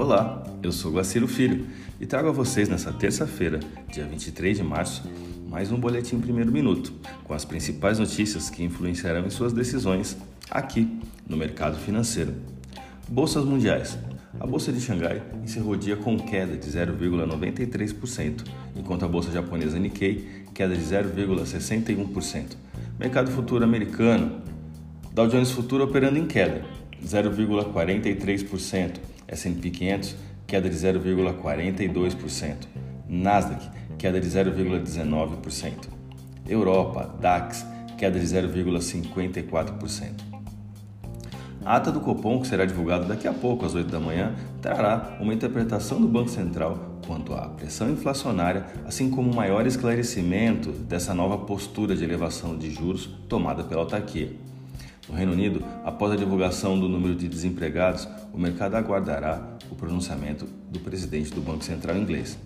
Olá, eu sou Guaciro Filho e trago a vocês nessa terça-feira, dia 23 de março, mais um Boletim Primeiro Minuto, com as principais notícias que influenciarão em suas decisões aqui no mercado financeiro. Bolsas mundiais. A Bolsa de Xangai encerrou o dia com queda de 0,93%, enquanto a Bolsa japonesa Nikkei queda de 0,61%. Mercado futuro americano. Dow Jones Futuro operando em queda, 0,43%. S&P 500, queda de 0,42%. Nasdaq, queda de 0,19%. Europa, DAX, queda de 0,54%. A ata do Copom, que será divulgada daqui a pouco, às 8 da manhã, trará uma interpretação do Banco Central quanto à pressão inflacionária, assim como um maior esclarecimento dessa nova postura de elevação de juros tomada pela autarquia. No Reino Unido, após a divulgação do número de desempregados, o mercado aguardará o pronunciamento do presidente do Banco Central inglês.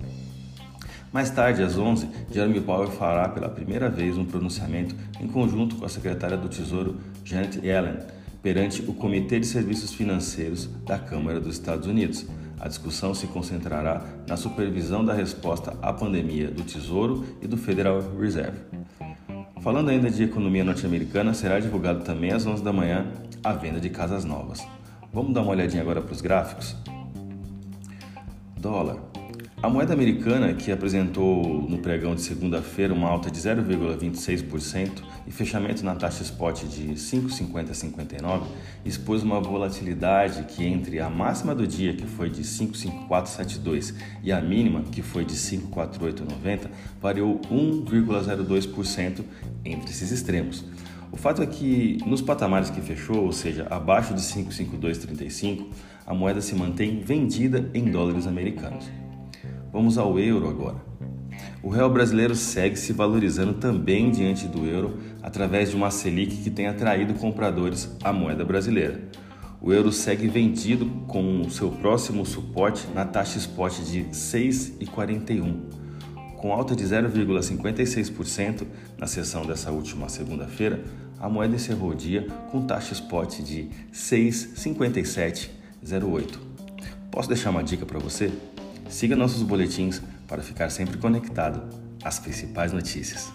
Mais tarde, às 11, Jeremy Powell fará pela primeira vez um pronunciamento em conjunto com a secretária do Tesouro Janet Yellen perante o Comitê de Serviços Financeiros da Câmara dos Estados Unidos. A discussão se concentrará na supervisão da resposta à pandemia do Tesouro e do Federal Reserve. Falando ainda de economia norte-americana, será divulgado também às 11 da manhã a venda de casas novas. Vamos dar uma olhadinha agora para os gráficos? Dólar. A moeda americana, que apresentou no pregão de segunda-feira uma alta de 0,26% e fechamento na taxa spot de 5,5059, expôs uma volatilidade que entre a máxima do dia, que foi de 5,5472, e a mínima, que foi de 5,4890, variou 1,02% entre esses extremos. O fato é que nos patamares que fechou, ou seja, abaixo de 5,5235, a moeda se mantém vendida em dólares americanos. Vamos ao euro agora. O real brasileiro segue se valorizando também diante do euro através de uma Selic que tem atraído compradores à moeda brasileira. O euro segue vendido com o seu próximo suporte na taxa spot de 6,41. Com alta de 0,56% na sessão dessa última segunda-feira, a moeda encerrou o dia com taxa spot de 6,5708. Posso deixar uma dica para você? Siga nossos boletins para ficar sempre conectado às principais notícias.